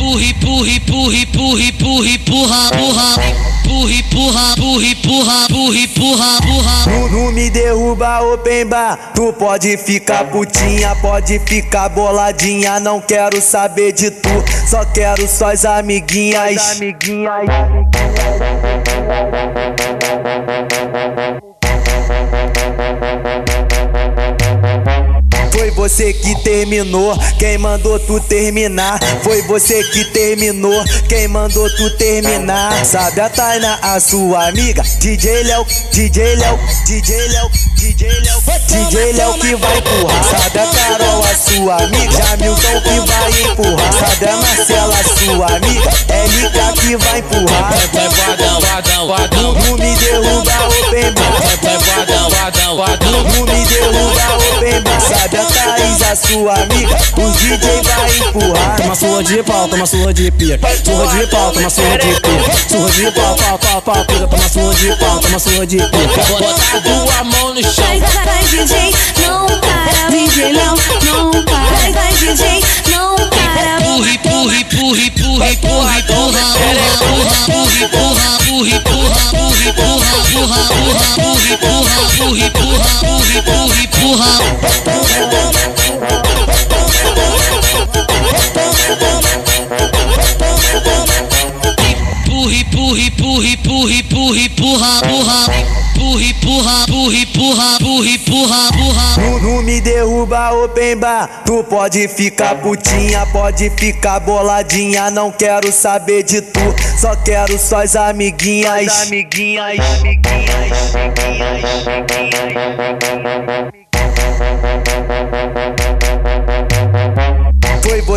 purri, purri, purri, purri, purri, purra, burra, purri, purra, purri, purra, purri, purra, burra. Não me derruba, ô bemba, tu pode ficar putinha, pode ficar boladinha, não quero saber de tu, só quero só amiguinhas. As amiguinhas. Você que terminou, quem mandou tu terminar? Foi você que terminou, quem mandou tu terminar? Sabe a Taina, a sua amiga? DJ Léo, DJ Léo, DJ Léo, DJ Léo, DJ Léo que vai empurrar. Sabe a Carol, a sua amiga? Jamilton que vai empurrar. Sabe a Marcela, a sua amiga? LK que vai empurrar. Vai guardão, guardão, guardão. Não me derruba, open bar. Vai guardão, guardão, guardão. Não me derruba, da Thaís, a sua amiga. O DJ vai empurrar. Toma surra de pau, toma surra de pica. Surra de pau, toma surra de pica. Surra de pau, pau, pau, pau, pica. Toma surra de pau, toma surra de pica. Bota a tua mão no chão. Vai, vai, DJ, não para. DJ, não, não para. Vai, vai, DJ, não para. Purri, purri, purri, purri, purri, purra, purra, purri, purra, purri, purra, purri, purra, purra, purra, purri, purra, purri, purra, purri, purri, purra. Empurra, empurra, empurra, empurra. Empurra, empurra, empurra, empurra, empurra, empurra. Não, não me derruba, open bar. Tu pode ficar putinha, pode ficar boladinha. Não quero saber de tu, só quero só as amiguinhas. amiguinhas, amiguinhas, amiguinhas, amiguinhas.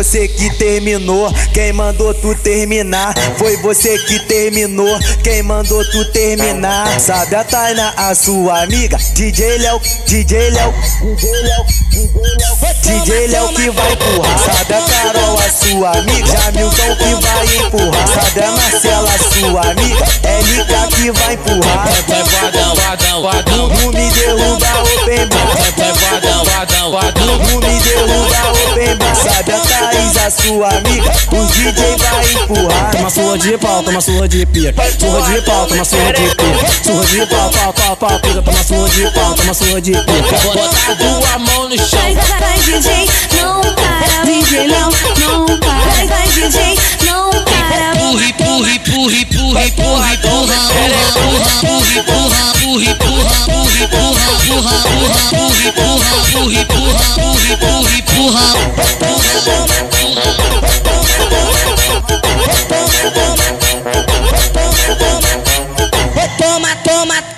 Você que terminou, quem mandou tu terminar? Foi você que terminou, quem mandou tu terminar? Sabe a Taina, a sua amiga? DJ Léo, DJ Léo, DJ Léo, DJ Léo que vai empurrar. Sabe a Carol, a sua amiga? Jamilton que vai empurrar. Sabe a Marcela, a sua amiga? LK que vai empurrar. Vai guardão, guardão, guardão. Não me derruba, open bar. Vai guardão, guardão, guardão. Não me derruba, open bar. Sabe a Thaís, sua amiga, o DJ vai empurrar. Toma surra de pau, toma surra de pica. Surra de pau, toma surra de pica. Surra de pau, pau, pau, pau, pica. Toma surra de pau, toma surra de pica. Bota a tua mão no chão. Vai, vai, DJ, não para. DJ não, não para. Vai, vai, DJ, não para. Purri, purri, purri, purri, purri, purra, purra, purri, purra, purri, purra, purri, purra, purra, purra, purri, purra, purri, purra, purri, purri, purra. Toma, toma, toma.